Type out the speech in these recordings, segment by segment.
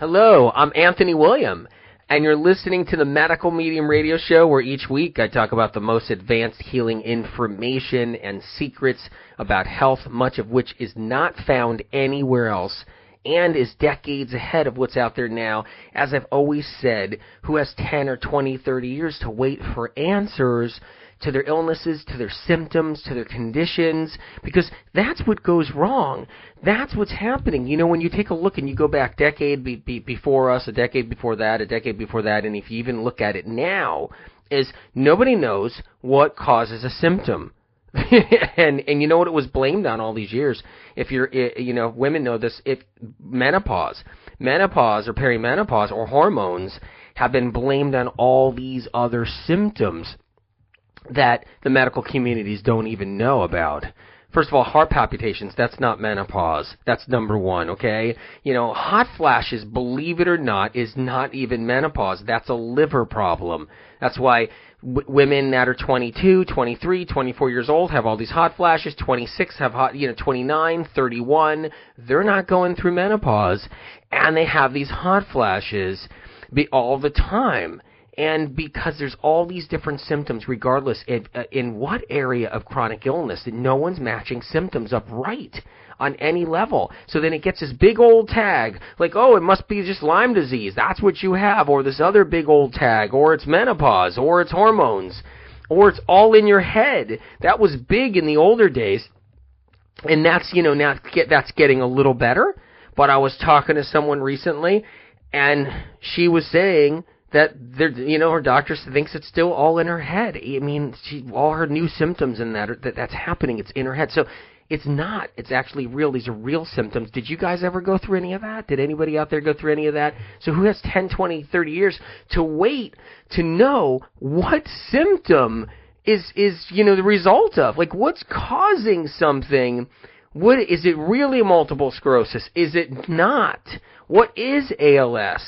Hello, I'm Anthony William, and you're listening to the Medical Medium Radio Show, where each week I talk about the most advanced healing information and secrets about health, much of which is not found anywhere else and is decades ahead of what's out there now. As I've always said, who has 10 or 20, 30 years to wait for answers to their illnesses, to their symptoms, to their conditions, because that's what goes wrong. That's what's happening. You know, when you take a look and you go back a decade be, be, before us, a decade before that, a decade before that, and if you even look at it now, is nobody knows what causes a symptom. and and you know what it was blamed on all these years. If you're you know women know this. If menopause, menopause or perimenopause or hormones have been blamed on all these other symptoms that the medical communities don't even know about. First of all, heart palpitations, that's not menopause. That's number one, okay? You know, hot flashes, believe it or not, is not even menopause. That's a liver problem. That's why w- women that are 22, 23, 24 years old have all these hot flashes, 26 have hot, you know, 29, 31, they're not going through menopause, and they have these hot flashes be all the time and because there's all these different symptoms, regardless in, uh, in what area of chronic illness, that no one's matching symptoms up right on any level. So then it gets this big old tag, like, oh, it must be just Lyme disease. That's what you have, or this other big old tag, or it's menopause, or it's hormones, or it's all in your head. That was big in the older days, and that's you know now that's getting a little better. But I was talking to someone recently, and she was saying that there, you know, her doctor thinks it's still all in her head. I mean, she, all her new symptoms and that, that that's happening. It's in her head. So it's not. It's actually real. These are real symptoms. Did you guys ever go through any of that? Did anybody out there go through any of that? So who has 10, 20, 30 years to wait to know what symptom is is you know the result of? Like what's causing something? What is it really multiple sclerosis? Is it not? What is ALS?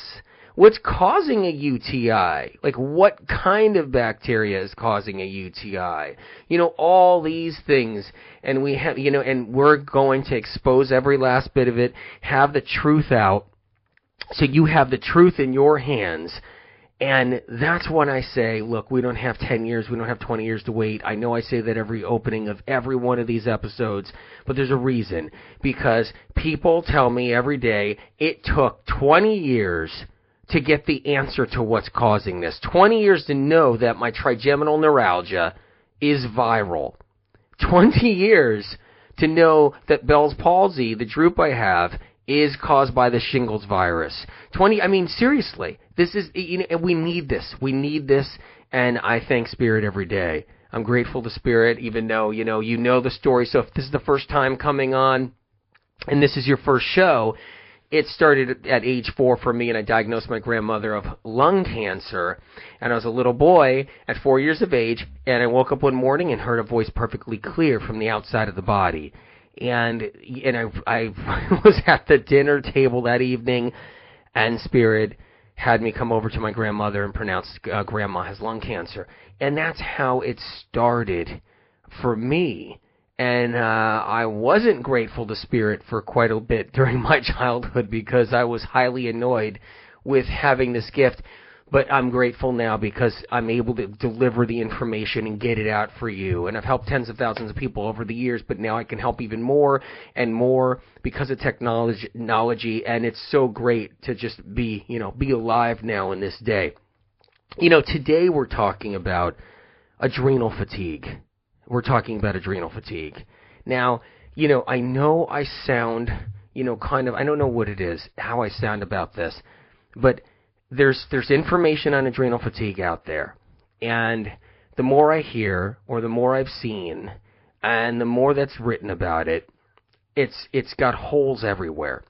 What's causing a UTI? Like what kind of bacteria is causing a UTI? You know, all these things. And we have, you know, and we're going to expose every last bit of it, have the truth out. So you have the truth in your hands. And that's when I say, look, we don't have 10 years, we don't have 20 years to wait. I know I say that every opening of every one of these episodes, but there's a reason. Because people tell me every day it took 20 years to get the answer to what's causing this. 20 years to know that my trigeminal neuralgia is viral. 20 years to know that Bell's palsy, the droop I have, is caused by the shingles virus. 20 I mean seriously, this is you know we need this. We need this and I thank Spirit every day. I'm grateful to Spirit even though, you know, you know the story. So if this is the first time coming on and this is your first show, it started at age four for me, and I diagnosed my grandmother of lung cancer. And I was a little boy at four years of age, and I woke up one morning and heard a voice perfectly clear from the outside of the body. And and I I was at the dinner table that evening, and spirit had me come over to my grandmother and pronounce uh, grandma has lung cancer, and that's how it started for me and uh, I wasn't grateful to Spirit for quite a bit during my childhood because I was highly annoyed with having this gift. But I'm grateful now because I'm able to deliver the information and get it out for you. And I've helped tens of thousands of people over the years, but now I can help even more and more because of technology. And it's so great to just be, you know, be alive now in this day. You know, today we're talking about adrenal fatigue we're talking about adrenal fatigue. Now, you know, I know I sound, you know, kind of I don't know what it is, how I sound about this, but there's there's information on adrenal fatigue out there. And the more I hear or the more I've seen and the more that's written about it, it's it's got holes everywhere.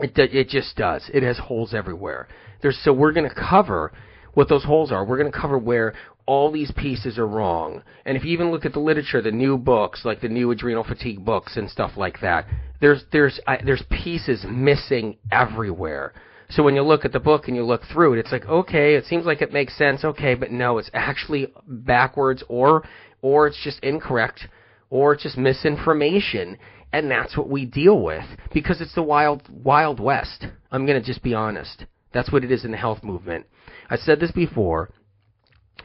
It it just does. It has holes everywhere. There's so we're going to cover what those holes are. We're going to cover where all these pieces are wrong. And if you even look at the literature, the new books, like the new adrenal fatigue books and stuff like that, there's there's there's pieces missing everywhere. So when you look at the book and you look through it, it's like okay, it seems like it makes sense, okay, but no, it's actually backwards or or it's just incorrect or it's just misinformation. And that's what we deal with because it's the wild, wild west. I'm to just be honest. That's what it is in the health movement. I said this before.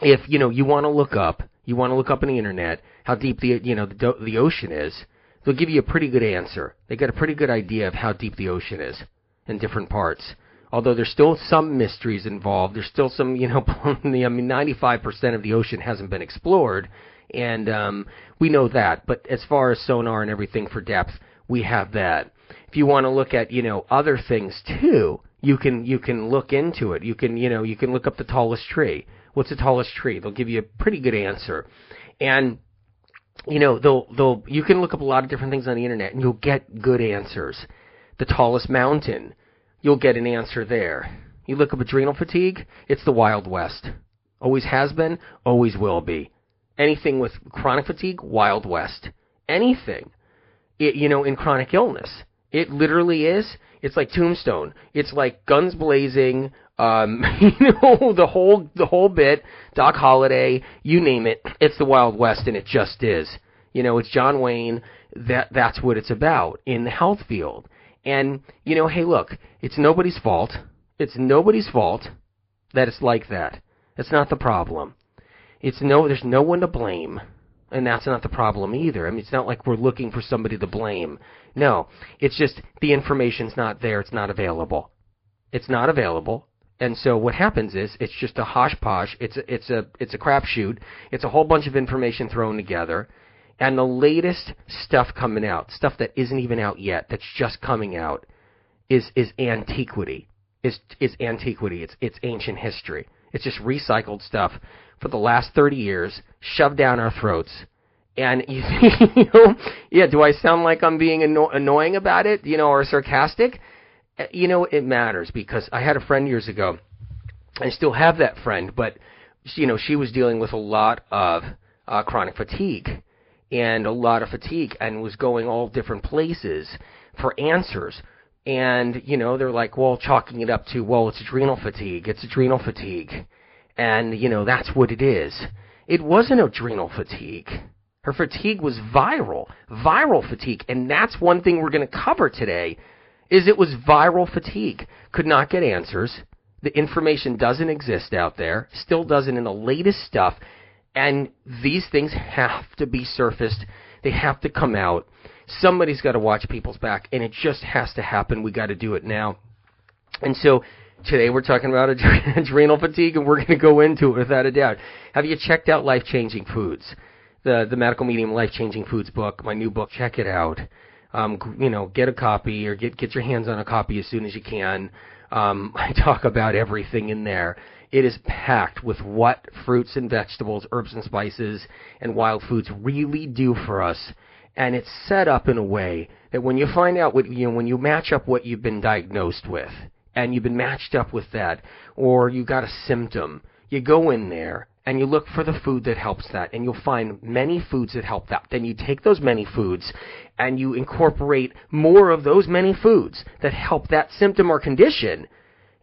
If, you know, you want to look up, you want to look up on the internet how deep the, you know, the, the ocean is, they'll give you a pretty good answer. They got a pretty good idea of how deep the ocean is in different parts. Although there's still some mysteries involved, there's still some, you know, the I mean, 95% of the ocean hasn't been explored, and um, we know that. But as far as sonar and everything for depth, we have that. If you want to look at, you know, other things too, you can you can look into it. You can, you know, you can look up the tallest tree. What's the tallest tree? They'll give you a pretty good answer. And you know, they'll they'll you can look up a lot of different things on the internet and you'll get good answers. The tallest mountain, you'll get an answer there. You look up adrenal fatigue, it's the Wild West. Always has been, always will be. Anything with chronic fatigue, Wild West. Anything. It, you know, in chronic illness. It literally is. It's like Tombstone. It's like guns blazing, um, you know, the whole the whole bit, Doc Holliday, you name it, it's the Wild West and it just is. You know, it's John Wayne, that that's what it's about in the health field. And, you know, hey look, it's nobody's fault. It's nobody's fault that it's like that. It's not the problem. It's no there's no one to blame. And that's not the problem either. I mean, it's not like we're looking for somebody to blame. No, it's just the information's not there. It's not available. It's not available. And so what happens is it's just a hosh-posh. It's a, it's a it's a crapshoot. It's a whole bunch of information thrown together, and the latest stuff coming out, stuff that isn't even out yet, that's just coming out, is is antiquity. Is is antiquity. It's it's ancient history. It's just recycled stuff for the last 30 years, shoved down our throats. And you, you know, yeah, do I sound like I'm being anno- annoying about it, you know, or sarcastic? You know, it matters because I had a friend years ago. I still have that friend, but you know, she was dealing with a lot of uh, chronic fatigue and a lot of fatigue and was going all different places for answers. And, you know, they're like, well, chalking it up to, well, it's adrenal fatigue. It's adrenal fatigue. And, you know, that's what it is. It wasn't adrenal fatigue. Her fatigue was viral, viral fatigue. And that's one thing we're going to cover today is it was viral fatigue. Could not get answers. The information doesn't exist out there, still doesn't in the latest stuff, and these things have to be surfaced. They have to come out. Somebody's got to watch people's back, and it just has to happen. We got to do it now. And so today we're talking about adrenal fatigue, and we're going to go into it without a doubt. Have you checked out Life Changing Foods? The the Medical Medium Life Changing Foods book, my new book. Check it out um, you know, get a copy or get get your hands on a copy as soon as you can. Um, I talk about everything in there. It is packed with what fruits and vegetables, herbs and spices, and wild foods really do for us. And it's set up in a way that when you find out what you know, when you match up what you've been diagnosed with, and you've been matched up with that, or you got a symptom, you go in there and you look for the food that helps that, and you'll find many foods that help that. Then you take those many foods and you incorporate more of those many foods that help that symptom or condition,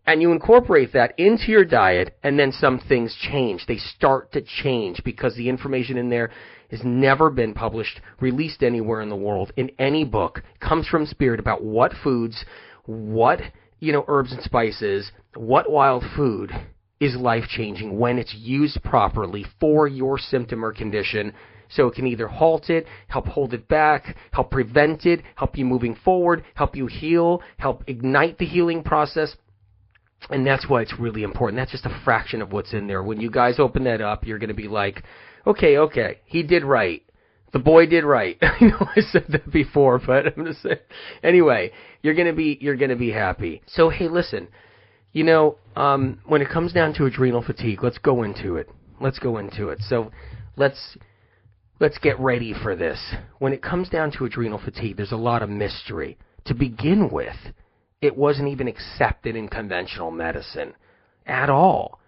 and you incorporate that into your diet, and then some things change. They start to change because the information in there has never been published, released anywhere in the world, in any book, comes from Spirit about what foods, what, you know, herbs and spices, what wild food is life changing when it's used properly for your symptom or condition. So it can either halt it, help hold it back, help prevent it, help you moving forward, help you heal, help ignite the healing process. And that's why it's really important. That's just a fraction of what's in there. When you guys open that up, you're going to be like, okay, okay, he did right. The boy did right. I know I said that before, but I'm going to say anyway. You're going to be you're going to be happy. So hey, listen. You know, um, when it comes down to adrenal fatigue, let's go into it. Let's go into it. So, let's let's get ready for this. When it comes down to adrenal fatigue, there's a lot of mystery. To begin with, it wasn't even accepted in conventional medicine at all.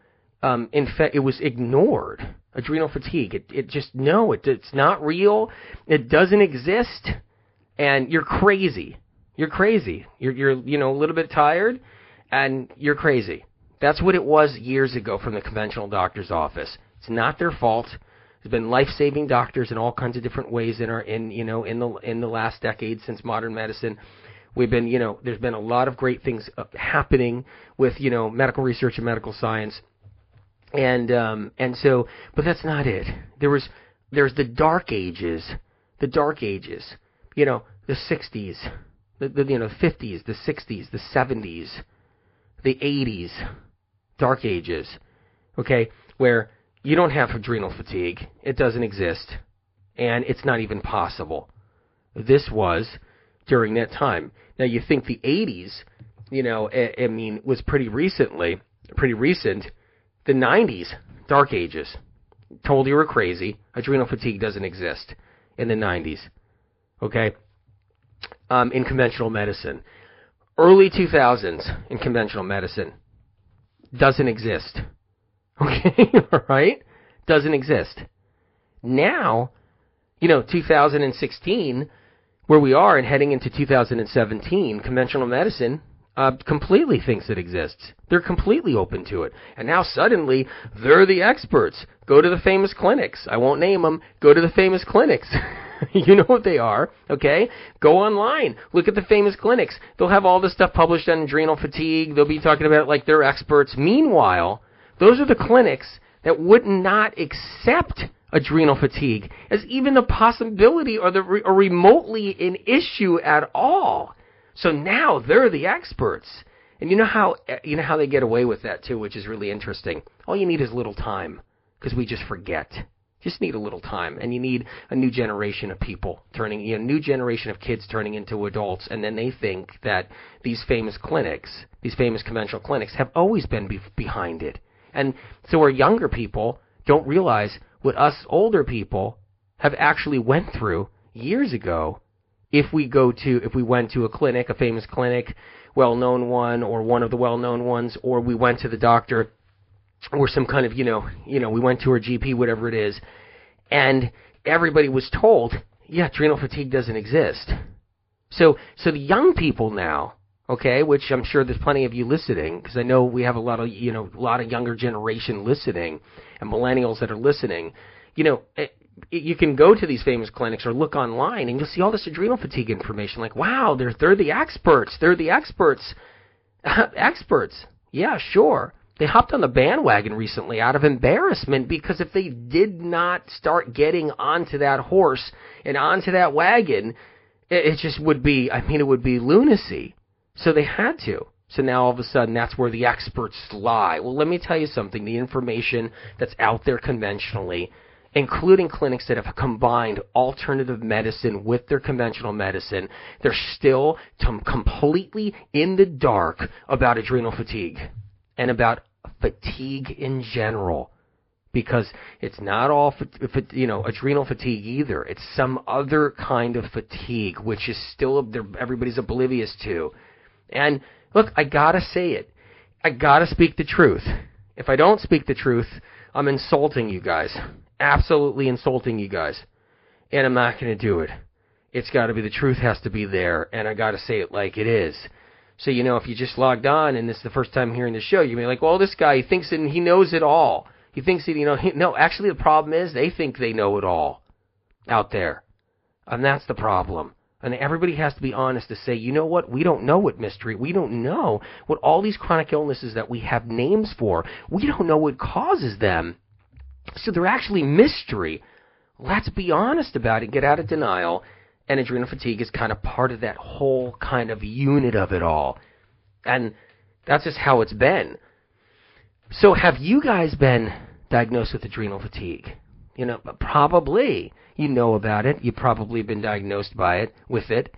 Um, in fact, it was ignored. Adrenal fatigue. It, it just no, it, it's not real. It doesn't exist, and you're crazy. You're crazy. You're you're you know a little bit tired and you're crazy. That's what it was years ago from the conventional doctor's office. It's not their fault. There's been life-saving doctors in all kinds of different ways in our in you know in the in the last decade since modern medicine. We've been you know there's been a lot of great things uh, happening with you know medical research and medical science, and um, and so but that's not it. There was there's the dark ages, the dark ages, you know the 60s, the, the you know 50s, the 60s, the 70s, the 80s, dark ages, okay, where you don't have adrenal fatigue. It doesn't exist. And it's not even possible. This was during that time. Now you think the 80s, you know, I, I mean, was pretty recently, pretty recent. The 90s, dark ages. Told you were crazy. Adrenal fatigue doesn't exist in the 90s. Okay? Um, in conventional medicine. Early 2000s in conventional medicine doesn't exist. Okay, all right? Doesn't exist. Now, you know, 2016, where we are and heading into 2017, conventional medicine uh, completely thinks it exists. They're completely open to it. And now suddenly, they're the experts. Go to the famous clinics. I won't name them. Go to the famous clinics. you know what they are, okay? Go online. Look at the famous clinics. They'll have all this stuff published on adrenal fatigue. They'll be talking about it like they're experts. Meanwhile, those are the clinics that would not accept adrenal fatigue as even the possibility or the or remotely an issue at all. So now they're the experts. And you know how you know how they get away with that too, which is really interesting. All you need is a little time because we just forget. Just need a little time, and you need a new generation of people turning, you know, new generation of kids turning into adults, and then they think that these famous clinics, these famous conventional clinics, have always been be- behind it. And so our younger people don't realize what us older people have actually went through years ago if we go to if we went to a clinic, a famous clinic, well-known one or one of the well-known ones or we went to the doctor or some kind of, you know, you know, we went to our GP whatever it is and everybody was told, yeah, adrenal fatigue doesn't exist. So so the young people now okay, which I'm sure there's plenty of you listening because I know we have a lot of you know a lot of younger generation listening and millennials that are listening. You know, it, you can go to these famous clinics or look online and you'll see all this adrenal fatigue information. Like, wow, they're they're the experts. They're the experts. experts. Yeah, sure. They hopped on the bandwagon recently out of embarrassment because if they did not start getting onto that horse and onto that wagon, it, it just would be, I mean, it would be lunacy. So they had to. So now all of a sudden that's where the experts lie. Well, let me tell you something. The information that's out there conventionally, including clinics that have combined alternative medicine with their conventional medicine, they're still completely in the dark about adrenal fatigue and about fatigue in general because it's not all you know adrenal fatigue either. It's some other kind of fatigue which is still everybody's oblivious to. And look, I gotta say it. I gotta speak the truth. If I don't speak the truth, I'm insulting you guys. Absolutely insulting you guys. And I'm not gonna do it. It's gotta be the truth has to be there, and I gotta say it like it is. So you know, if you just logged on and this is the first time hearing the show, you may be like, well, this guy he thinks that he knows it all. He thinks that you know. He, no, actually, the problem is they think they know it all out there, and that's the problem. And everybody has to be honest to say, you know what? We don't know what mystery. We don't know what all these chronic illnesses that we have names for. We don't know what causes them. So they're actually mystery. Let's be honest about it. Get out of denial. And adrenal fatigue is kind of part of that whole kind of unit of it all. And that's just how it's been. So have you guys been diagnosed with adrenal fatigue? You know, probably you know about it. You've probably been diagnosed by it with it.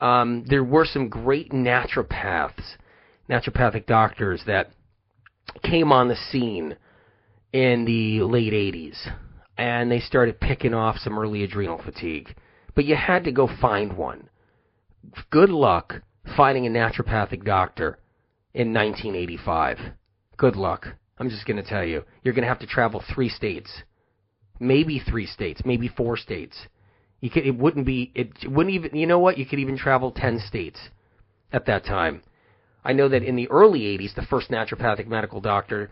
Um, there were some great naturopaths, naturopathic doctors that came on the scene in the late 80s, and they started picking off some early adrenal fatigue. But you had to go find one. Good luck finding a naturopathic doctor in 1985. Good luck. I'm just going to tell you. You're going to have to travel three states maybe three states, maybe four states. You could, it wouldn't be, it wouldn't even, you know what? You could even travel 10 states at that time. I know that in the early 80s, the first naturopathic medical doctor,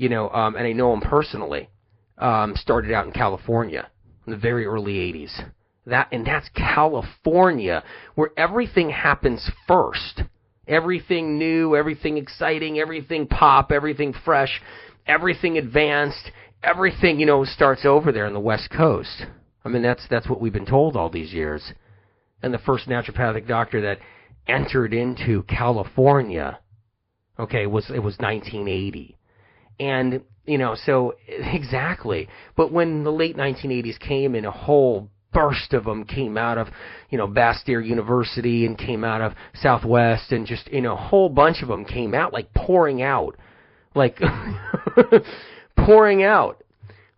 you know, um, and I know him personally, um, started out in California in the very early 80s. That and that's California, where everything happens first. Everything new, everything exciting, everything pop, everything fresh, everything advanced, everything you know starts over there on the West Coast. I mean that's that's what we've been told all these years. And the first naturopathic doctor that entered into California, okay, was it was 1980. And you know, so exactly. But when the late 1980s came and a whole burst of them came out of, you know, Bastyr University and came out of Southwest and just, you know, a whole bunch of them came out like pouring out. Like pouring out.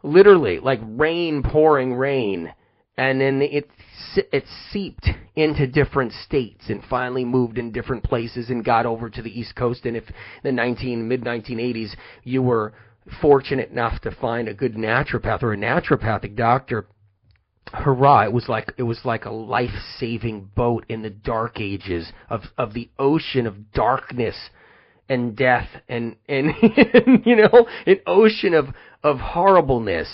Literally, like rain pouring rain. And then it it seeped into different states and finally moved in different places and got over to the East Coast. And if in the 19 mid 1980s you were fortunate enough to find a good naturopath or a naturopathic doctor, hurrah! It was like it was like a life-saving boat in the dark ages of of the ocean of darkness and death and and you know an ocean of of horribleness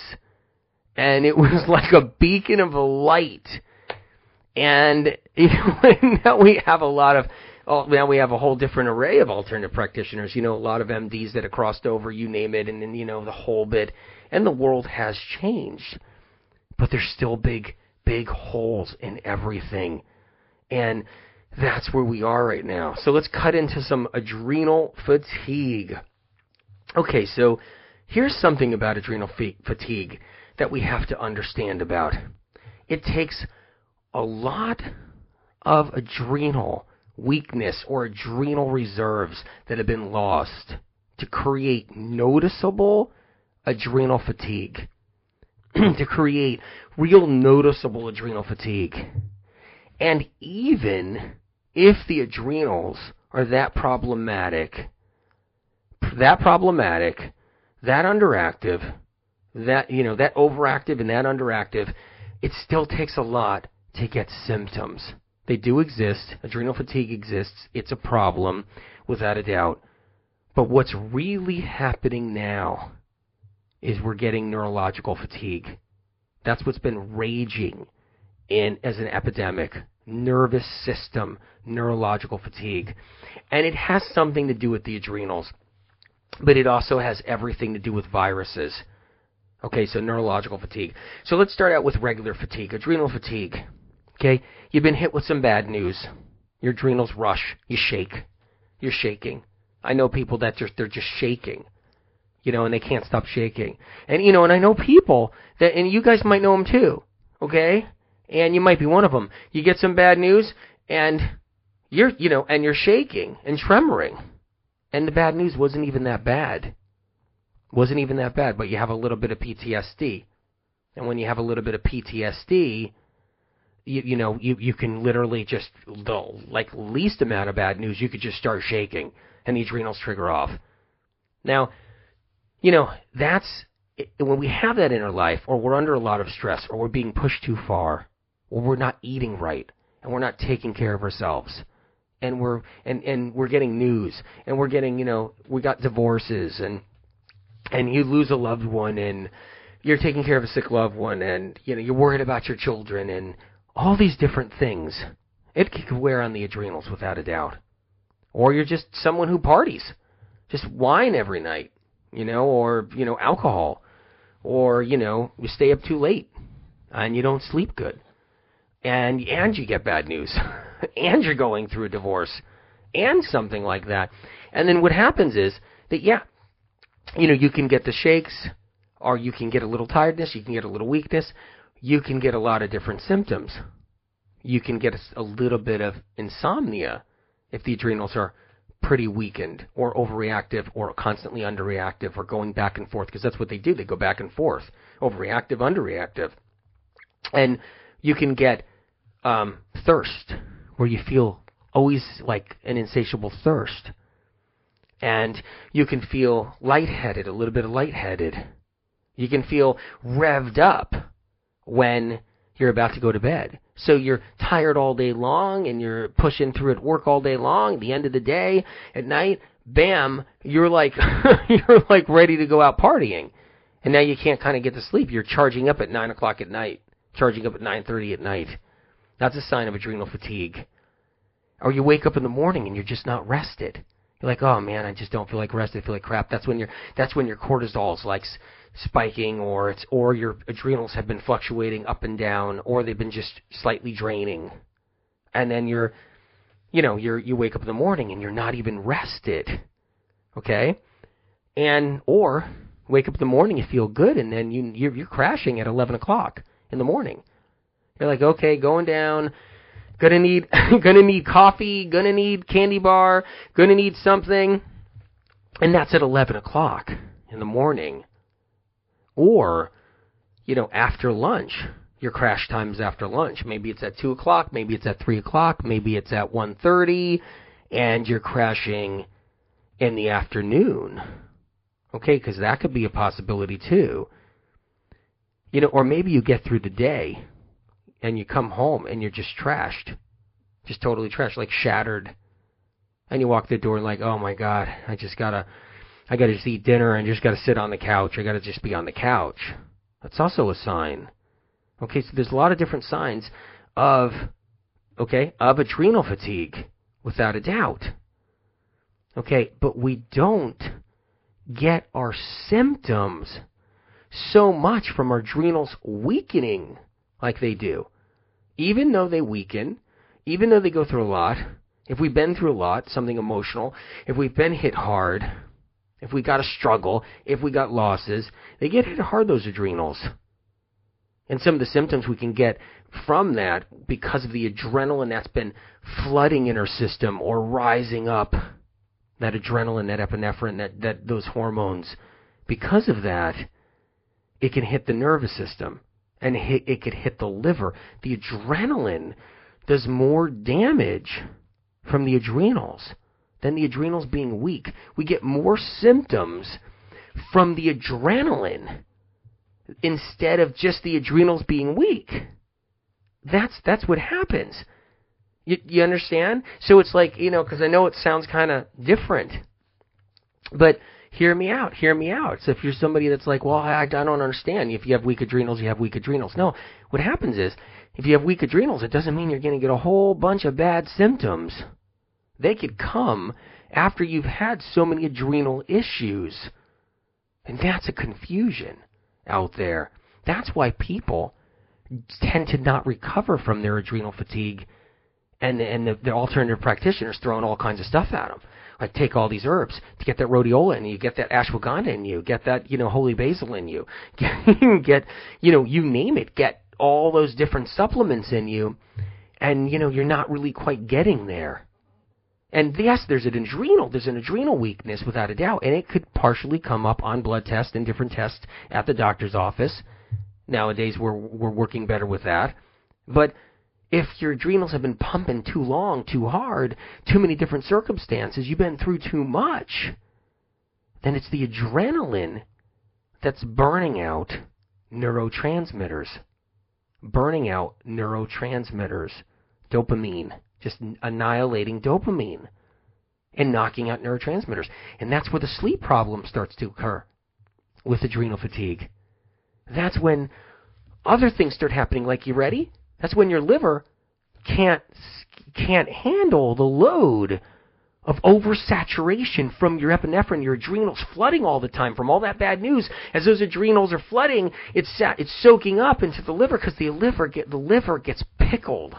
and it was like a beacon of light and now we have a lot of oh, now we have a whole different array of alternative practitioners. You know, a lot of MDs that have crossed over, you name it, and then you know the whole bit. And the world has changed, but there's still big, big holes in everything, and that's where we are right now. So let's cut into some adrenal fatigue. Okay, so here's something about adrenal fatigue that we have to understand about. It takes a lot of adrenal weakness or adrenal reserves that have been lost to create noticeable adrenal fatigue, to create real noticeable adrenal fatigue. And even if the adrenals are that problematic, that problematic, that underactive, that, you know, that overactive and that underactive, it still takes a lot to get symptoms. They do exist. Adrenal fatigue exists. It's a problem, without a doubt. But what's really happening now is we're getting neurological fatigue. That's what's been raging in as an epidemic. Nervous system, neurological fatigue. And it has something to do with the adrenals, but it also has everything to do with viruses. Okay, so neurological fatigue. So let's start out with regular fatigue, adrenal fatigue. Okay? You've been hit with some bad news. Your adrenals rush. You shake. You're shaking. I know people that they're just shaking. You know, and they can't stop shaking. And you know, and I know people that and you guys might know them too. Okay? And you might be one of them. You get some bad news and you're, you know, and you're shaking and tremoring. And the bad news wasn't even that bad. Wasn't even that bad, but you have a little bit of PTSD. And when you have a little bit of PTSD, you, you know, you, you can literally just, the like least amount of bad news, you could just start shaking and the adrenals trigger off. Now, you know, that's, when we have that in our life, or we're under a lot of stress, or we're being pushed too far, or we're not eating right, and we're not taking care of ourselves, and we're, and, and we're getting news, and we're getting, you know, we got divorces, and, and you lose a loved one, and, you're taking care of a sick loved one and you know you're worried about your children and all these different things. It could wear on the adrenals without a doubt. Or you're just someone who parties. Just wine every night, you know, or, you know, alcohol. Or, you know, you stay up too late and you don't sleep good. And and you get bad news. and you're going through a divorce and something like that. And then what happens is that yeah, you know, you can get the shakes or you can get a little tiredness, you can get a little weakness, you can get a lot of different symptoms. You can get a, little bit of insomnia if the adrenals are pretty weakened or overreactive or constantly underreactive or going back and forth because that's what they do. They go back and forth, overreactive, underreactive. And you can get um, thirst where you feel always like an insatiable thirst. And you can feel lightheaded, a little bit of lightheaded. You can feel revved up when you're about to go to bed. So you're tired all day long and you're pushing through at work all day long. At the end of the day, at night, bam, you're like you're like ready to go out partying. and now you can't kind of get to sleep. You're charging up at nine o'clock at night, charging up at nine thirty at night. That's a sign of adrenal fatigue. Or you wake up in the morning and you're just not rested. You're like, oh man, I just don't feel like rested. I feel like crap. That's when your that's when your cortisol's like spiking, or it's or your adrenals have been fluctuating up and down, or they've been just slightly draining, and then you're, you know, you're you wake up in the morning and you're not even rested. Okay, and or wake up in the morning, you feel good, and then you you're, you're crashing at 11 o'clock in the morning. You're like, okay, going down Gonna need gonna need coffee, gonna need candy bar, gonna need something. And that's at eleven o'clock in the morning. Or, you know, after lunch. Your crash time's after lunch. Maybe it's at two o'clock, maybe it's at three o'clock, maybe it's at one thirty, and you're crashing in the afternoon. Okay, because that could be a possibility too. You know, or maybe you get through the day and you come home and you're just trashed, just totally trashed, like shattered. And you walk the door like, oh my god, I just gotta, I gotta just eat dinner and just gotta sit on the couch. I gotta just be on the couch. That's also a sign. Okay, so there's a lot of different signs of, okay, of adrenal fatigue, without a doubt. Okay, but we don't get our symptoms so much from our adrenals weakening like they do, even though they weaken, even though they go through a lot, if we've been through a lot, something emotional, if we've been hit hard, if we got a struggle, if we got losses, they get hit hard, those adrenals. And some of the symptoms we can get from that because of the adrenaline that's been flooding in our system or rising up, that adrenaline, that epinephrine, that, that those hormones, because of that, it can hit the nervous system and hit, it could hit the liver. The adrenaline does more damage from the adrenals than the adrenals being weak. We get more symptoms from the adrenaline instead of just the adrenals being weak. That's that's what happens. You, you understand? So it's like you know, because I know it sounds kind of different, but hear me out, hear me out. So if you're somebody that's like, well, I, I don't understand. If you have weak adrenals, you have weak adrenals. No, what happens is, if you have weak adrenals, it doesn't mean you're going to get a whole bunch of bad symptoms. They could come after you've had so many adrenal issues. And that's a confusion out there. That's why people tend to not recover from their adrenal fatigue, and and the, the alternative practitioners throwing all kinds of stuff at them like take all these herbs to get that rhodiola in you, get that ashwagandha in you, get that you know holy basil in you, get, get you know you name it, get all those different supplements in you, and you know you're not really quite getting there. And yes, there's an adrenal, there's an adrenal weakness without a doubt, and it could partially come up on blood tests and different tests at the doctor's office. Nowadays, we're we're working better with that, but if your adrenals have been pumping too long, too hard, too many different circumstances, you've been through too much, then it's the adrenaline that's burning out neurotransmitters. Burning out neurotransmitters. Dopamine. Just annihilating dopamine. And knocking out neurotransmitters. And that's where the sleep problem starts to occur with adrenal fatigue. That's when other things start happening, like you ready? That's when your liver can't can't handle the load of oversaturation from your epinephrine, your adrenals flooding all the time from all that bad news. As those adrenals are flooding, it's it's soaking up into the liver because the liver get the liver gets pickled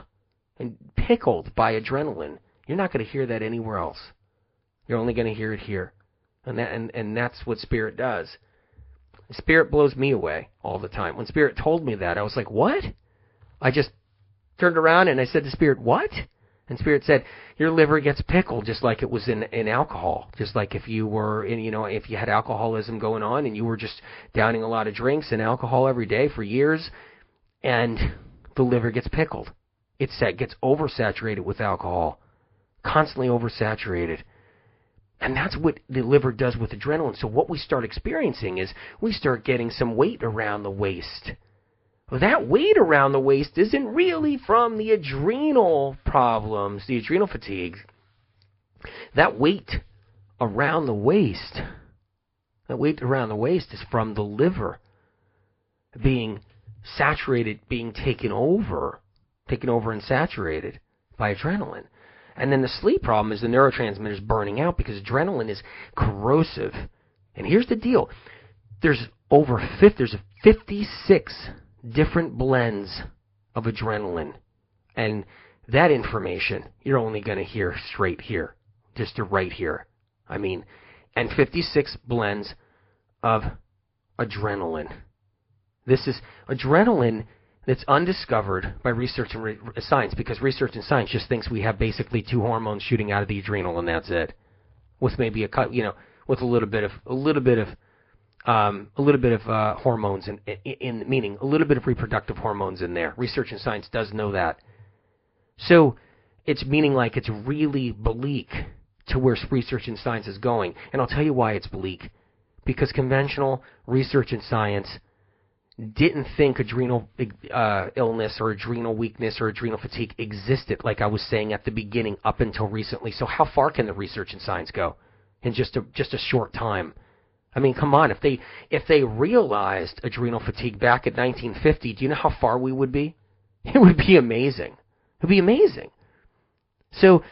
and pickled by adrenaline. You're not going to hear that anywhere else. You're only going to hear it here, and that and and that's what spirit does. Spirit blows me away all the time. When spirit told me that, I was like, "What?" I just turned around and I said to Spirit, What? And Spirit said, Your liver gets pickled just like it was in, in alcohol. Just like if you were in, you know, if you had alcoholism going on and you were just downing a lot of drinks and alcohol every day for years, and the liver gets pickled. It gets oversaturated with alcohol. Constantly oversaturated. And that's what the liver does with adrenaline. So what we start experiencing is we start getting some weight around the waist well, that weight around the waist isn't really from the adrenal problems, the adrenal fatigue. That weight around the waist, That weight around the waist is from the liver being saturated, being taken over, taken over and saturated by adrenaline. And then the sleep problem is the neurotransmitters burning out because adrenaline is corrosive. And here's the deal. There's over 50, there's 56 different blends of adrenaline. And that information you're only going to hear straight here, just to right here. I mean, and 56 blends of adrenaline. This is adrenaline that's undiscovered by research and re- science because research and science just thinks we have basically two hormones shooting out of the adrenal and that's it, with maybe a cut, you know, with a little bit of a little bit of um, a little bit of uh, hormones in, in, in meaning a little bit of reproductive hormones in there. Research and science does know that. So it's meaning like it's really bleak to where research and science is going. And I'll tell you why it's bleak. Because conventional research and science didn't think adrenal uh, illness or adrenal weakness or adrenal fatigue existed, like I was saying at the beginning, up until recently. So how far can the research and science go in just a just a short time? I mean, come on. If they if they realized adrenal fatigue back in 1950, do you know how far we would be? It would be amazing. It would be amazing. So,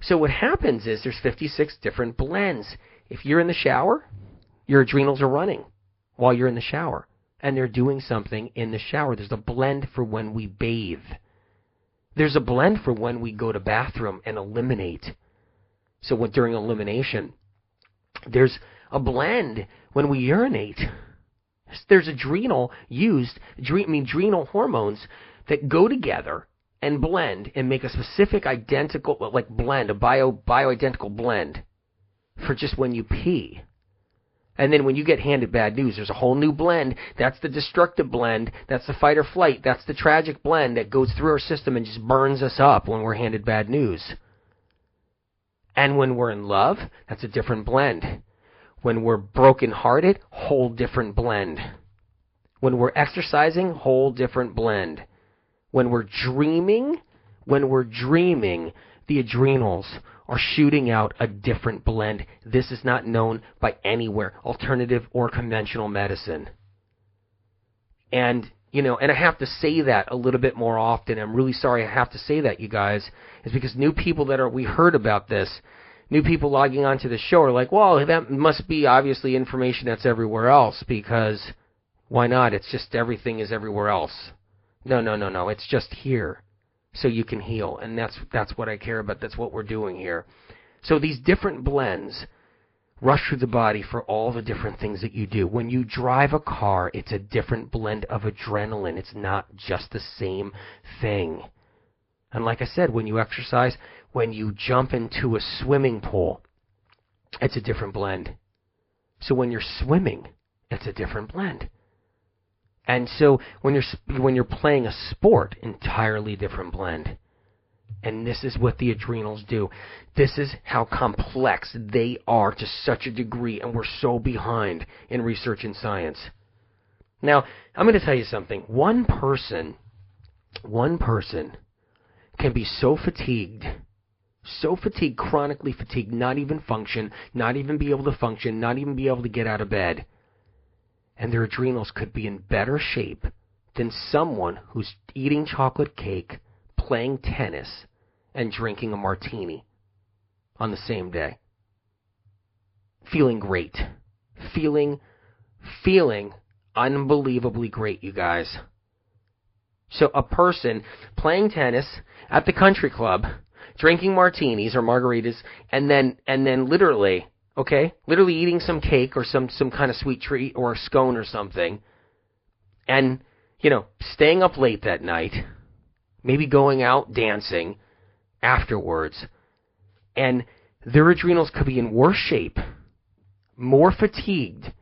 so what happens is there's 56 different blends. If you're in the shower, your adrenals are running while you're in the shower, and they're doing something in the shower. There's a blend for when we bathe. There's a blend for when we go to bathroom and eliminate. So when, during elimination, there's a blend when we urinate. There's adrenal used, I mean, adrenal hormones that go together and blend and make a specific identical, like blend, a bio bioidentical blend for just when you pee. And then when you get handed bad news, there's a whole new blend. That's the destructive blend. That's the fight or flight. That's the tragic blend that goes through our system and just burns us up when we're handed bad news. And when we're in love, that's a different blend. When we're broken-hearted, whole different blend. When we're exercising, whole different blend. When we're dreaming, when we're dreaming, the adrenals are shooting out a different blend. This is not known by anywhere, alternative or conventional medicine. And, you know, and I have to say that a little bit more often. I'm really sorry I have to say that, you guys, is because new people that are, we heard about this, new people logging onto the show are like, well, that must be obviously information that's everywhere else because why not? It's just everything is everywhere else. No, no, no, no. It's just here so you can heal. And that's that's what I care about. That's what we're doing here. So these different blends rush through the body for all the different things that you do. When you drive a car, it's a different blend of adrenaline. It's not just the same thing. And like I said, when you exercise, when you jump into a swimming pool, it's a different blend. So when you're swimming, it's a different blend. And so when you're when you're playing a sport, entirely different blend. And this is what the adrenals do. This is how complex they are to such a degree, and we're so behind in research and science. Now, I'm going to tell you something. One person, one person can be so fatigued, so fatigued, chronically fatigued, not even function, not even be able to function, not even be able to get out of bed and their adrenals could be in better shape than someone who's eating chocolate cake, playing tennis, and drinking a martini on the same day. Feeling great. Feeling, feeling unbelievably great, you guys. So a person playing tennis at the country club, drinking martinis or margaritas, and then, and then literally Okay? Literally eating some cake or some, some kind of sweet treat or a scone or something. And, you know, staying up late that night. Maybe going out dancing afterwards. And their adrenals could be in worse shape, more fatigued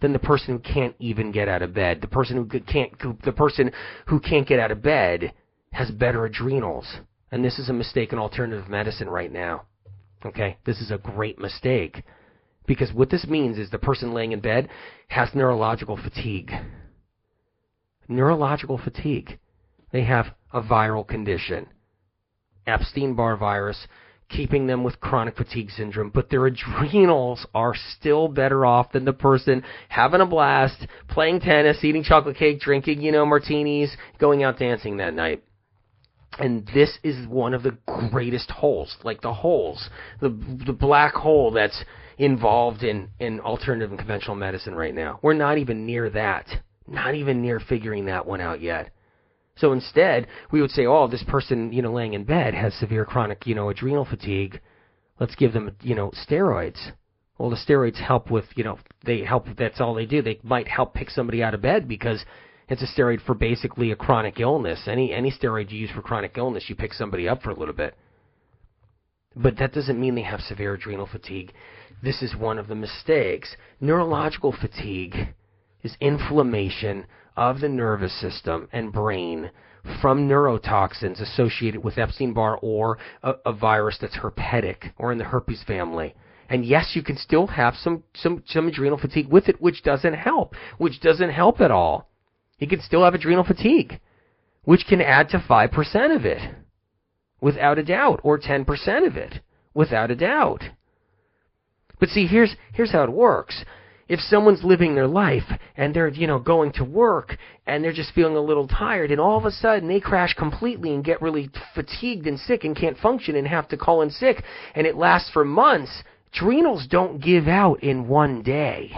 than the person who can't even get out of bed. The person who can't, the person who can't get out of bed has better adrenals. And this is a mistake in alternative medicine right now. Okay? This is a great mistake. Because what this means is the person laying in bed has neurological fatigue. Neurological fatigue. They have a viral condition. Epstein Barr virus keeping them with chronic fatigue syndrome, but their adrenals are still better off than the person having a blast, playing tennis, eating chocolate cake, drinking, you know, martinis, going out dancing that night. And this is one of the greatest holes, like the holes, the the black hole that's involved in in alternative and conventional medicine right now. We're not even near that. Not even near figuring that one out yet. So instead, we would say, oh, this person, you know, laying in bed has severe chronic, you know, adrenal fatigue. Let's give them, you know, steroids. Well, the steroids help with, you know, they help. That's all they do. They might help pick somebody out of bed because it's a steroid for basically a chronic illness. Any any steroid you use for chronic illness, you pick somebody up for a little bit. But that doesn't mean they have severe adrenal fatigue. This is one of the mistakes. Neurological fatigue is inflammation of the nervous system and brain from neurotoxins associated with Epstein Barr or a, a, virus that's herpetic or in the herpes family. And yes, you can still have some, some, some adrenal fatigue with it, which doesn't help, which doesn't help at all. You can still have adrenal fatigue, which can add to 5% of it, without a doubt, or 10% of it, without a doubt. But see, here's, here's how it works if someone's living their life and they're, you know, going to work and they're just feeling a little tired and all of a sudden they crash completely and get really fatigued and sick and can't function and have to call in sick and it lasts for months, adrenals don't give out in one day.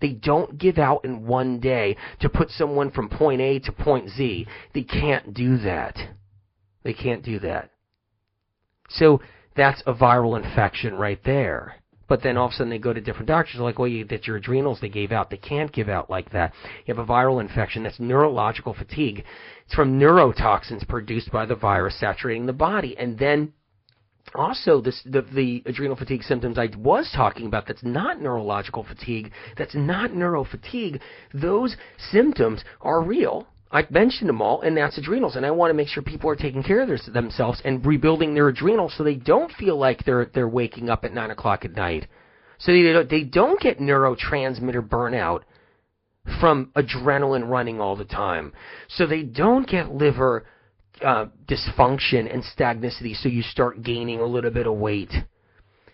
They don't give out in one day to put someone from point A to point Z. They can't do that. They can't do that. So that's a viral infection right there. But then all of a sudden they go to different doctors, like, well, you, that's your adrenals they gave out. They can't give out like that. You have a viral infection. That's neurological fatigue. It's from neurotoxins produced by the virus saturating the body. And then also this the, the adrenal fatigue symptoms I was talking about that's not neurological fatigue, that's not neurofatigue, those symptoms are real. I mentioned them all, and that's adrenals. And I want to make sure people are taking care of their, themselves and rebuilding their adrenals so they don't feel like they're they're waking up at nine o'clock at night. So they don't, they don't get neurotransmitter burnout from adrenaline running all the time. So they don't get liver uh, dysfunction and stagnicity. So you start gaining a little bit of weight.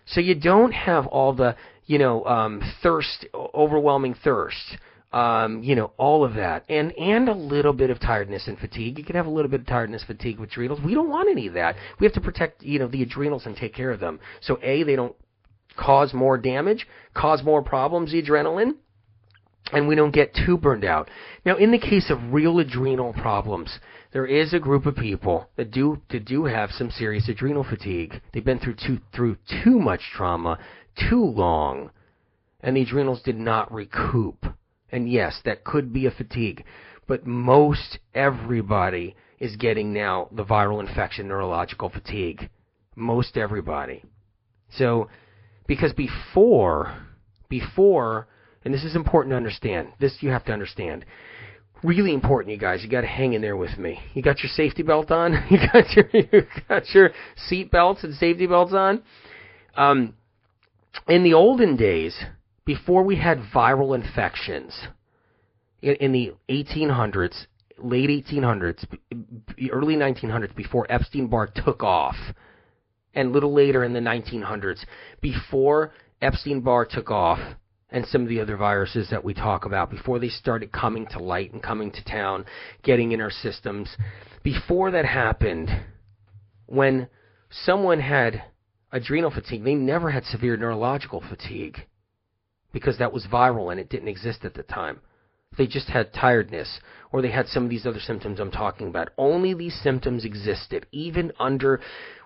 So you don't have all the you know um, thirst, overwhelming thirst um, you know, all of that, and and a little bit of tiredness and fatigue. You can have a little bit of tiredness, fatigue with adrenals. We don't want any of that. We have to protect, you know, the adrenals and take care of them. So a, they don't cause more damage, cause more problems. The adrenaline, and we don't get too burned out. Now, in the case of real adrenal problems, there is a group of people that do that do have some serious adrenal fatigue. They've been through too through too much trauma, too long, and the adrenals did not recoup. And yes, that could be a fatigue, but most everybody is getting now the viral infection neurological fatigue. Most everybody. So, because before, before, and this is important to understand, this you have to understand. Really important, you guys. You got to hang in there with me. You got your safety belt on. You got your you got your seat belts and safety belts on. Um, in the olden days, before we had viral infections in, in the 1800s, late 1800s, early 1900s, before Epstein Barr took off, and a little later in the 1900s, before Epstein Barr took off, and some of the other viruses that we talk about, before they started coming to light and coming to town, getting in our systems, before that happened, when someone had adrenal fatigue, they never had severe neurological fatigue because that was viral and it didn't exist at the time. They just had tiredness or they had some of these other symptoms I'm talking about. Only these symptoms existed even under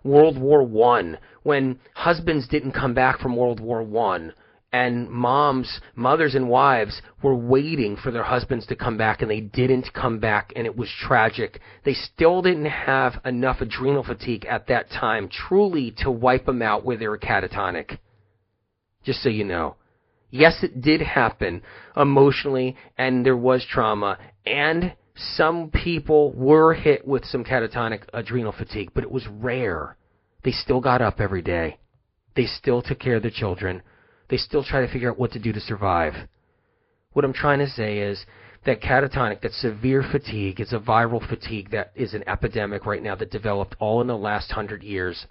World War 1 when husbands didn't come back from World War 1 and moms, mothers and wives were waiting for their husbands to come back and they didn't come back and it was tragic. They still didn't have enough adrenal fatigue at that time truly to wipe them out where they were catatonic. Just so you know. Yes, it did happen emotionally, and there was trauma, and some people were hit with some catatonic adrenal fatigue, but it was rare. They still got up every day. They still took care of their children. They still try to figure out what to do to survive. What I'm trying to say is that catatonic, that severe fatigue, is a viral fatigue that is an epidemic right now that developed all in the last hundred years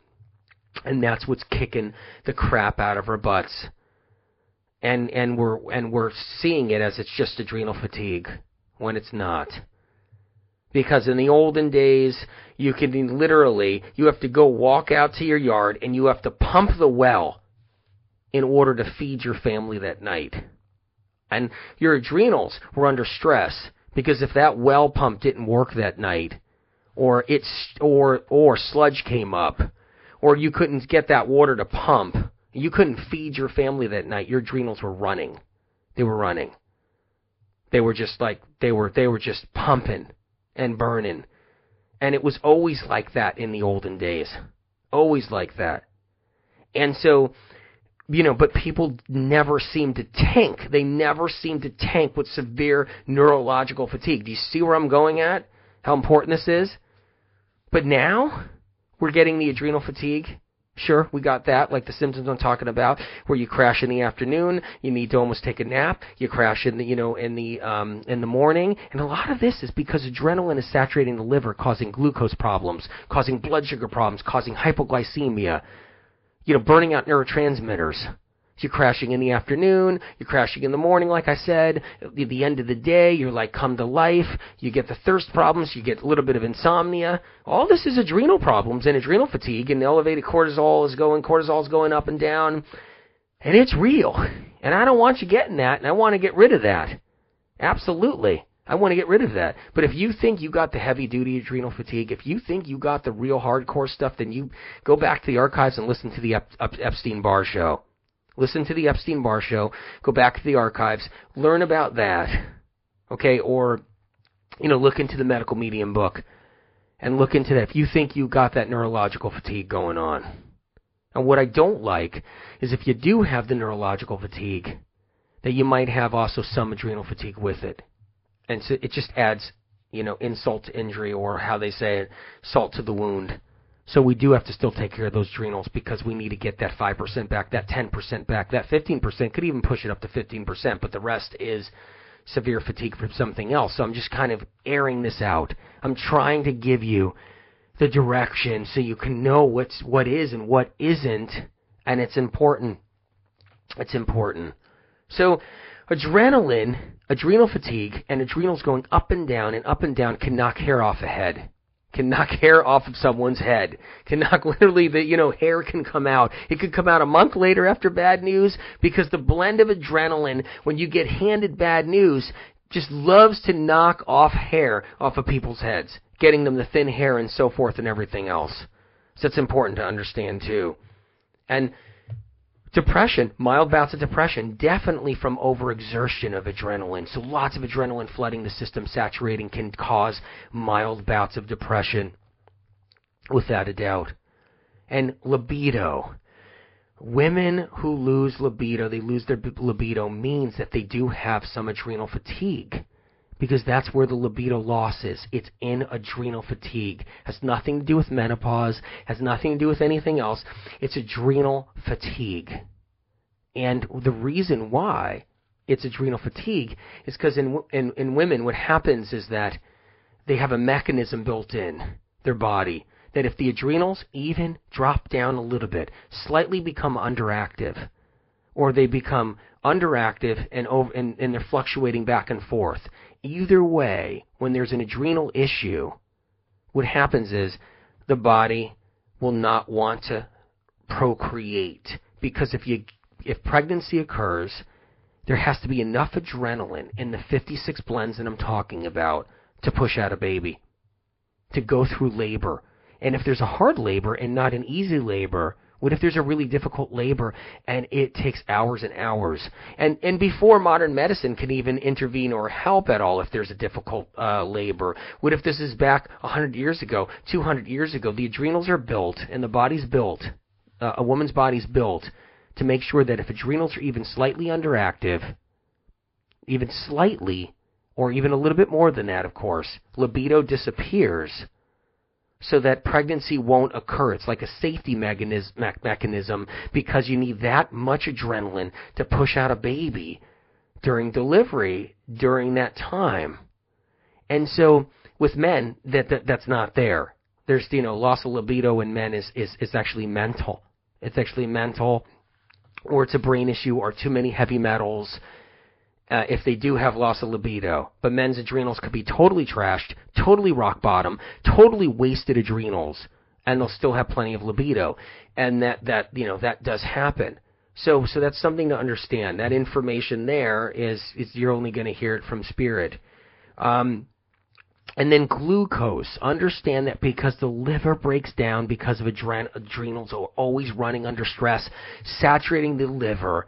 And that's what's kicking the crap out of our butts. And and we're and we're seeing it as it's just adrenal fatigue when it's not. Because in the olden days, you can literally, you have to go walk out to your yard and you have to pump the well in order to feed your family that night. And your adrenals were under stress because if that well pump didn't work that night, or it's or or sludge came up, or you couldn't get that water to pump, you couldn't feed your family that night. Your adrenals were running. They were running. They were just like they were they were just pumping and burning. And it was always like that in the olden days. Always like that. And so you know, but people never seem to tank. They never seem to tank with severe neurological fatigue. Do you see where I'm going at? How important this is? But now we're getting the adrenal fatigue. Sure, we got that, like the symptoms I'm talking about, where you crash in the afternoon, you need to almost take a nap, you crash in the, you know, in the um, in the morning, and a lot of this is because adrenaline is saturating the liver, causing glucose problems, causing blood sugar problems, causing hypoglycemia, you know, burning out neurotransmitters. You're crashing in the afternoon, you're crashing in the morning, like I said. At the end of the day, you're like come to life. You get the thirst problems, you get a little bit of insomnia. All this is adrenal problems and adrenal fatigue, and elevated cortisol is going, cortisol is going up and down. And it's real. And I don't want you getting that, and I want to get rid of that. Absolutely. I want to get rid of that. But if you think you got the heavy duty adrenal fatigue, if you think you got the real hardcore stuff, then you go back to the archives and listen to the Ep- Ep- Epstein Barr show. Listen to the Epstein Barr show. Go back to the archives. Learn about that. Okay, or you know, look into the medical medium book and look into that if you think you got that neurological fatigue going on. And what I don't like is if you do have the neurological fatigue, that you might have also some adrenal fatigue with it and so it just adds, you know, insult to injury, or how they say it, salt to the wound. So we do have to still take care of those adrenals because we need to get that 5% back, that 10% back, that 15%, could even push it up to 15%, but the rest is severe fatigue from something else. So I'm just kind of airing this out. I'm trying to give you the direction so you can know what's what is and what isn't, and it's important. It's important. So adrenaline adrenal fatigue and adrenals going up and down and up and down can knock hair off a head. Can knock hair off of someone's head. Can knock literally the, you know, hair can come out. It could come out a month later after bad news because the blend of adrenaline when you get handed bad news just loves to knock off hair off of people's heads, getting them the thin hair and so forth and everything else. So that's important to understand too. And Depression, mild bouts of depression, definitely from overexertion of adrenaline. So lots of adrenaline flooding the system, saturating, can cause mild bouts of depression, without a doubt. And libido. Women who lose libido, they lose their libido, means that they do have some adrenal fatigue. Because that's where the libido loss is. It's in adrenal fatigue. Has nothing to do with menopause, has nothing to do with anything else. It's adrenal fatigue. And the reason why it's adrenal fatigue is because in, in, in women, what happens is that they have a mechanism built in their body that if the adrenals even drop down a little bit, slightly become underactive, or they become underactive and, over, and, and they're fluctuating back and forth, either way, when there's an adrenal issue, what happens is the body will not want to procreate because if you if pregnancy occurs, there has to be enough adrenaline in the 56 blends that I'm talking about to push out a baby, to go through labor. And if there's a hard labor and not an easy labor, what if there's a really difficult labor and it takes hours and hours? And and before modern medicine can even intervene or help at all if there's a difficult uh, labor. What if this is back 100 years ago, 200 years ago? The adrenals are built and the body's built. Uh, a woman's body's built to make sure that if adrenals are even slightly underactive, even slightly, or even a little bit more than that, of course, libido disappears so that pregnancy won't occur. It's like a safety mechanism because you need that much adrenaline to push out a baby during delivery during that time. And so with men, that, that that's not there. There's you know loss of libido in men is is is actually mental. It's actually mental, or it's a brain issue, or too many heavy metals. Uh, if they do have loss of libido, but men's adrenals could be totally trashed, totally rock bottom, totally wasted adrenals, and they'll still have plenty of libido, and that that you know that does happen. So so that's something to understand. That information there is is you're only going to hear it from spirit. Um, and then glucose. Understand that because the liver breaks down because of adren- adrenals are always running under stress, saturating the liver.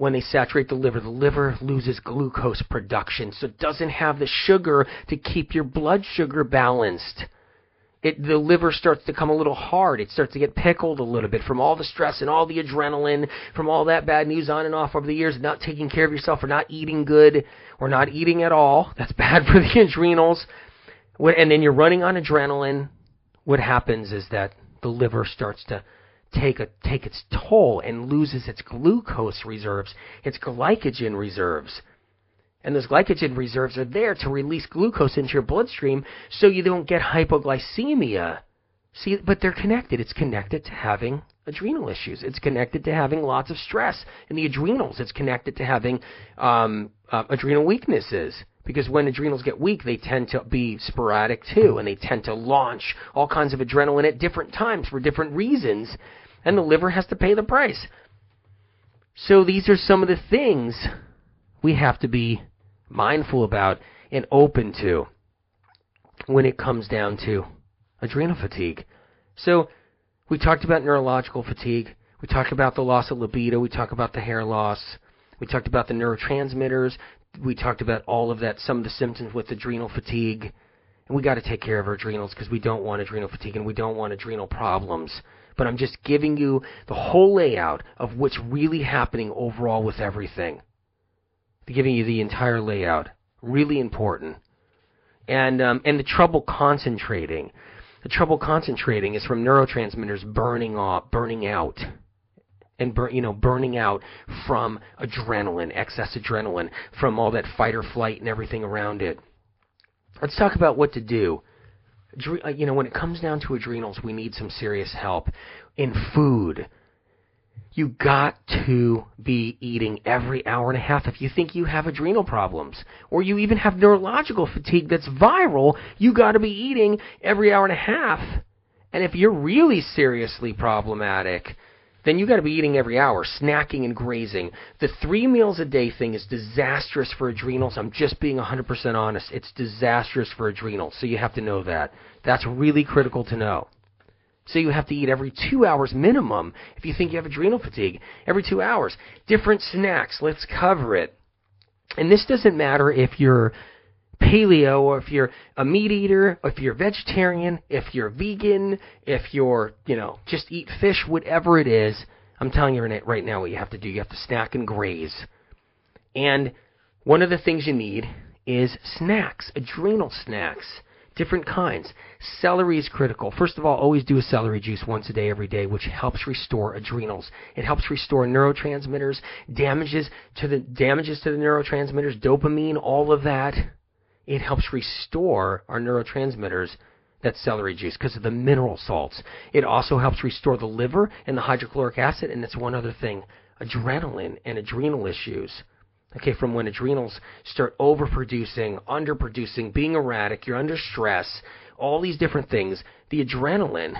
When they saturate the liver, the liver loses glucose production, so it doesn't have the sugar to keep your blood sugar balanced it the liver starts to come a little hard. It starts to get pickled a little bit from all the stress and all the adrenaline, from all that bad news on and off over the years, not taking care of yourself or not eating good or not eating at all. That's bad for the adrenals. And then you're running on adrenaline. What happens is that the liver starts to take a take its toll and loses its glucose reserves, its glycogen reserves. And those glycogen reserves are there to release glucose into your bloodstream so you don't get hypoglycemia. See, but they're connected. It's connected to having adrenal issues. It's connected to having lots of stress in the adrenals. It's connected to having um, uh, adrenal weaknesses. Because when adrenals get weak, they tend to be sporadic too, and they tend to launch all kinds of adrenaline at different times for different reasons, and the liver has to pay the price. So these are some of the things we have to be mindful about and open to when it comes down to adrenal fatigue. So, we talked about neurological fatigue. We talked about the loss of libido. We talked about the hair loss. We talked about the neurotransmitters. We talked about all of that, some of the symptoms with adrenal fatigue. And we got to take care of our adrenals because we don't want adrenal fatigue and we don't want adrenal problems. But I'm just giving you the whole layout of what's really happening overall with everything giving you the entire layout. Really important. And um, and the trouble concentrating. The trouble concentrating is from neurotransmitters burning off, burning out, and bur- you know burning out from adrenaline, excess adrenaline, from all that fight or flight and everything around it. Let's talk about what to do. Uh, you know, when it comes down to adrenals, we need some serious help in food you got to be eating every hour and a half if you think you have adrenal problems or you even have neurological fatigue that's viral you got to be eating every hour and a half and if you're really seriously problematic then you got to be eating every hour snacking and grazing the 3 meals a day thing is disastrous for adrenals i'm just being 100% honest it's disastrous for adrenals so you have to know that that's really critical to know so you have to eat every two hours minimum if you think you have adrenal fatigue. Every two hours. Different snacks. Let's cover it. And this doesn't matter if you're paleo or if you're a meat eater, if you're vegetarian, if you're vegan, if you're, you know, just eat fish, whatever it is. I'm telling you right now what you have to do. You have to snack and graze. And one of the things you need is snacks, adrenal snacks different kinds. Celery is critical. First of all, always do a celery juice once a day, every day, which helps restore adrenals. It helps restore neurotransmitters, damages to the damages to the neurotransmitters, dopamine, all of that. It helps restore our neurotransmitters. That celery juice because of the mineral salts. It also helps restore the liver and the hydrochloric acid, and that's one other thing adrenaline and adrenal issues Okay, from when adrenals start overproducing, underproducing, being erratic, you're under stress, all these different things, the adrenaline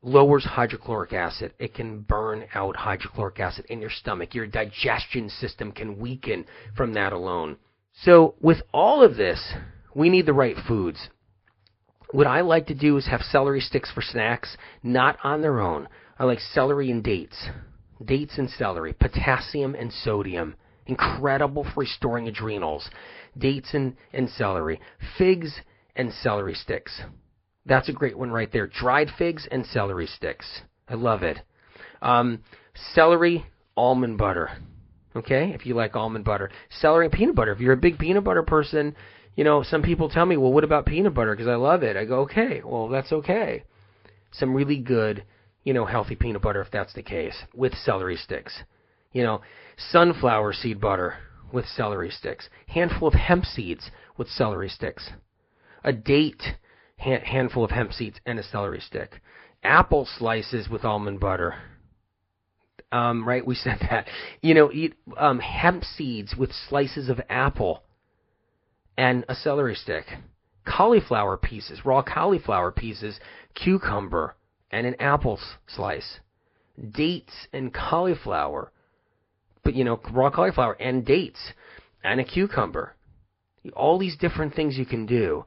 lowers hydrochloric acid. It can burn out hydrochloric acid in your stomach. Your digestion system can weaken from that alone. So, with all of this, we need the right foods. What I like to do is have celery sticks for snacks, not on their own. I like celery and dates. Dates and celery, potassium and sodium incredible for restoring adrenals. Dates and, and celery. Figs and celery sticks. That's a great one right there. Dried figs and celery sticks. I love it. Um, celery, almond butter. Okay, if you like almond butter. Celery and peanut butter. If you're a big peanut butter person, you know, some people tell me, well, what about peanut butter? Because I love it. I go, okay, well, that's okay. Some really good, you know, healthy peanut butter if that's the case, with celery sticks. You know, sunflower seed butter with celery sticks, handful of hemp seeds with celery sticks, a date, handful of hemp seeds, and a celery stick. Apple slices with almond butter. Um, right, we said that. You know, eat um, hemp seeds with slices of apple and a celery stick. Cauliflower pieces, raw cauliflower pieces, cucumber, and an apple slice. Dates and cauliflower, but you know, raw cauliflower and dates and a cucumber. All these different things you can do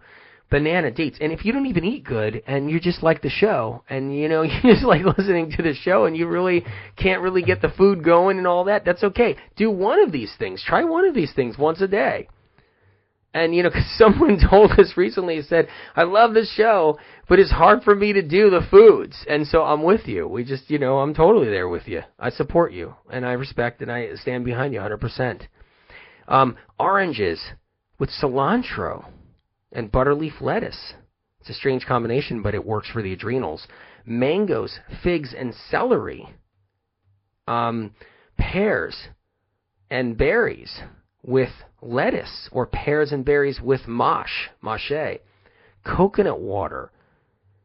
banana dates. And if you don't even eat good and you just like the show and you know you just like listening to the show and you really can't really get the food going and all that, that's okay. Do one of these things. Try one of these things once a day. And you know, cause someone told us recently, said, "I love this show, but it's hard for me to do the foods." And so I'm with you. We just, you know, I'm totally there with you. I support you, and I respect and I stand behind you 100%. Um, oranges with cilantro and butterleaf lettuce. It's a strange combination, but it works for the adrenals. Mangoes, figs, and celery. Um, pears and berries with lettuce, or pears and berries with mosh, mâche. Coconut water,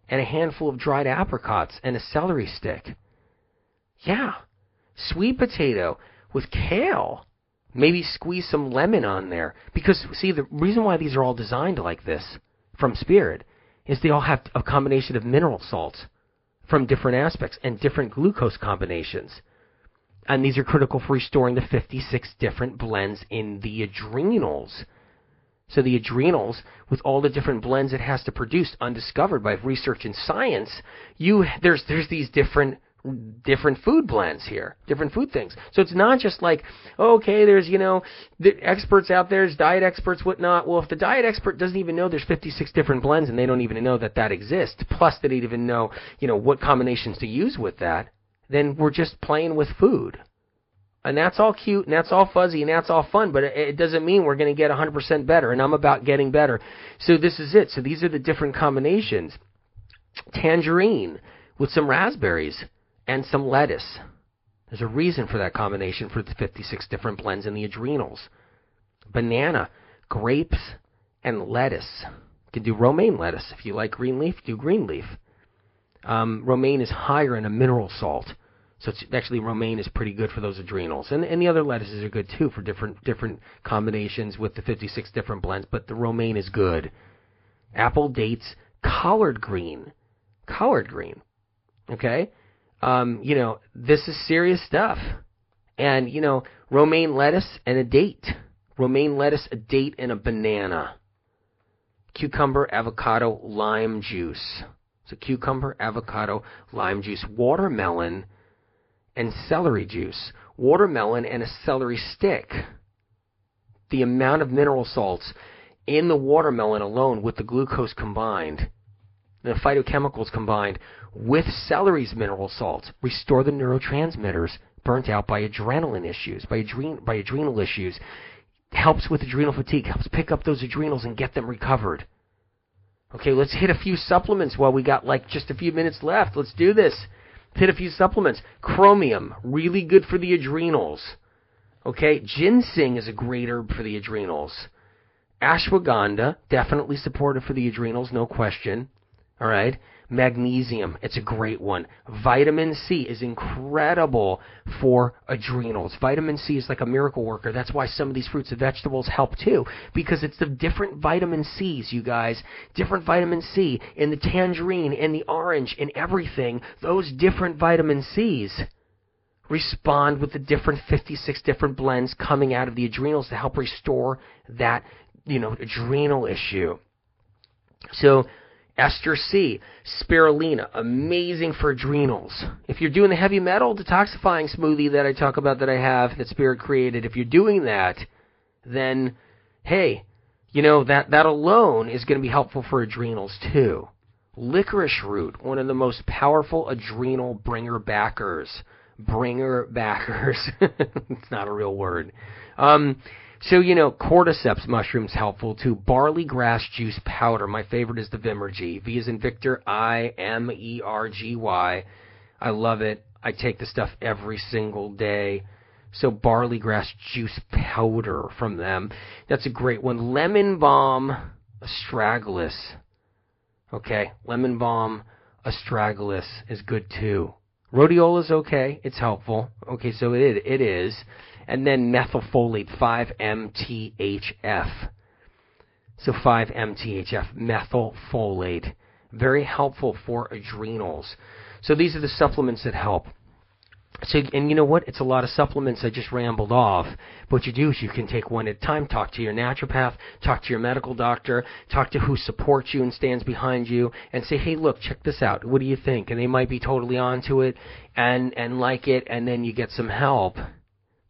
and a handful of dried apricots, and a celery stick. Yeah. Sweet potato with kale Maybe squeeze some lemon on there. Because, see, the reason why these are all designed like this from Spirit is they all have a combination of mineral salts from different aspects and different glucose combinations. And these are critical for restoring the 56 different blends in the adrenals. So the adrenals, with all the different blends it has to produce, undiscovered by research and science, you there's there's these different Mm-hmm. different food blends here, different food things. So it's not just like, oh, okay, there's, you know, the experts out there, there's diet experts, whatnot. Well, if the diet expert doesn't even know there's 56 different blends and they don't even know that that exists, plus they don't even know, you know, what combinations to use with that, then we're just playing with food. And that's all cute and that's all fuzzy and that's all fun, but it, doesn't mean we're going to get 100% better. And I'm about getting better. So this is it. So these are the different combinations. Tangerine with some raspberries and some lettuce. There's a reason for that combination for the 56 different blends in the adrenals. Banana, grapes, and lettuce. You can do romaine lettuce. If you like green leaf, do green leaf. Um, romaine is higher in a mineral salt. So actually romaine is pretty good for those adrenals, and and the other lettuces are good too for different different combinations with the 56 different blends. But the romaine is good. Apple, dates, collard green, collard green. Okay, um, you know, this is serious stuff. And, you know, romaine lettuce and a date. Romaine lettuce, a date, and a banana. Cucumber, avocado, lime juice. So cucumber, avocado, lime juice, watermelon, and celery juice. Watermelon and a celery stick. The amount of mineral salts in the watermelon alone with the glucose combined, the phytochemicals combined, with celery's mineral salts, restore the neurotransmitters burnt out by adrenaline issues, by, adren- by adrenal issues, helps with adrenal fatigue, helps pick up those adrenals and get them recovered. Okay, let's hit a few supplements while we got like just a few minutes left. Let's do this. Let's hit a few supplements. Chromium, really good for the adrenals. Okay, ginseng is a great herb for the adrenals. Ashwagandha, definitely supportive for the adrenals, no question. All right. Magnesium, it's a great one. Vitamin C is incredible for adrenals. Vitamin C is like a miracle worker. That's why some of these fruits and vegetables help too, because it's the different vitamin C's, you guys. Different vitamin C in the tangerine, in the orange, in everything. Those different vitamin C's respond with the different 56 different blends coming out of the adrenals to help restore that, you know, adrenal issue. So, Ester C, spirulina, amazing for adrenals. If you're doing the heavy metal detoxifying smoothie that I talk about that I have that Spirit created, if you're doing that, then hey, you know that that alone is going to be helpful for adrenals too. Licorice root, one of the most powerful adrenal bringer backers. Bringer backers. it's not a real word. Um, so, you know, cordyceps mushrooms helpful too. Barley grass juice powder. My favorite is the Vimergy. V is in Victor, I M E R G Y. I love it. I take the stuff every single day. So barley grass juice powder from them. That's a great one. Lemon balm astragalus. Okay, lemon balm, astragalus is good too. Rhodiola is okay, it's helpful. Okay, so it it is. And then methylfolate, 5-MTHF. So 5-MTHF, methylfolate, very helpful for adrenals. So these are the supplements that help. So, and you know what? It's a lot of supplements I just rambled off. What you do is you can take one at a time, talk to your naturopath, talk to your medical doctor, talk to who supports you and stands behind you, and say, hey, look, check this out. What do you think? And they might be totally onto it and, and like it, and then you get some help.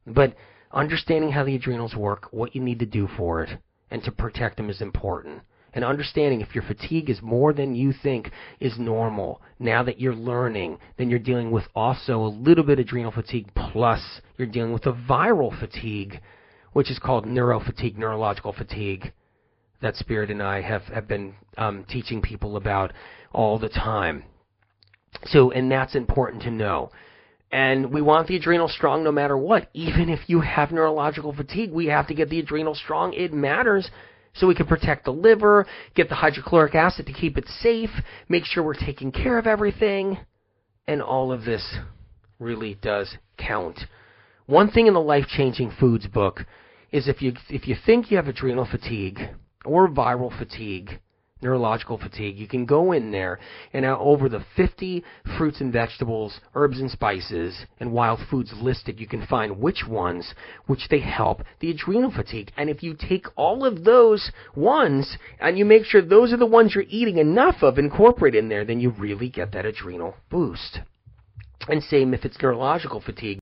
But understanding how the adrenals work, what you need to do for it, and to protect them is important and understanding if your fatigue is more than you think is normal, now that you're learning, then you're dealing with also a little bit of adrenal fatigue, plus you're dealing with a viral fatigue, which is called neurofatigue, neurological fatigue, that Spirit and I have, have been um, teaching people about all the time. So, and that's important to know. And we want the adrenal strong no matter what. Even if you have neurological fatigue, we have to get the adrenal strong. It matters so we can protect the liver, get the hydrochloric acid to keep it safe, make sure we're taking care of everything, and all of this really does count. One thing in the Life Changing Foods book is if you if you think you have adrenal fatigue or viral fatigue, neurological fatigue, you can go in there and over the 50 fruits and vegetables, herbs and spices, and wild foods listed, you can find which ones which they help the adrenal fatigue. And if you take all of those ones and you make sure those are the ones you're eating enough of, incorporate in there, then you really get that adrenal boost. And same if it's neurological fatigue.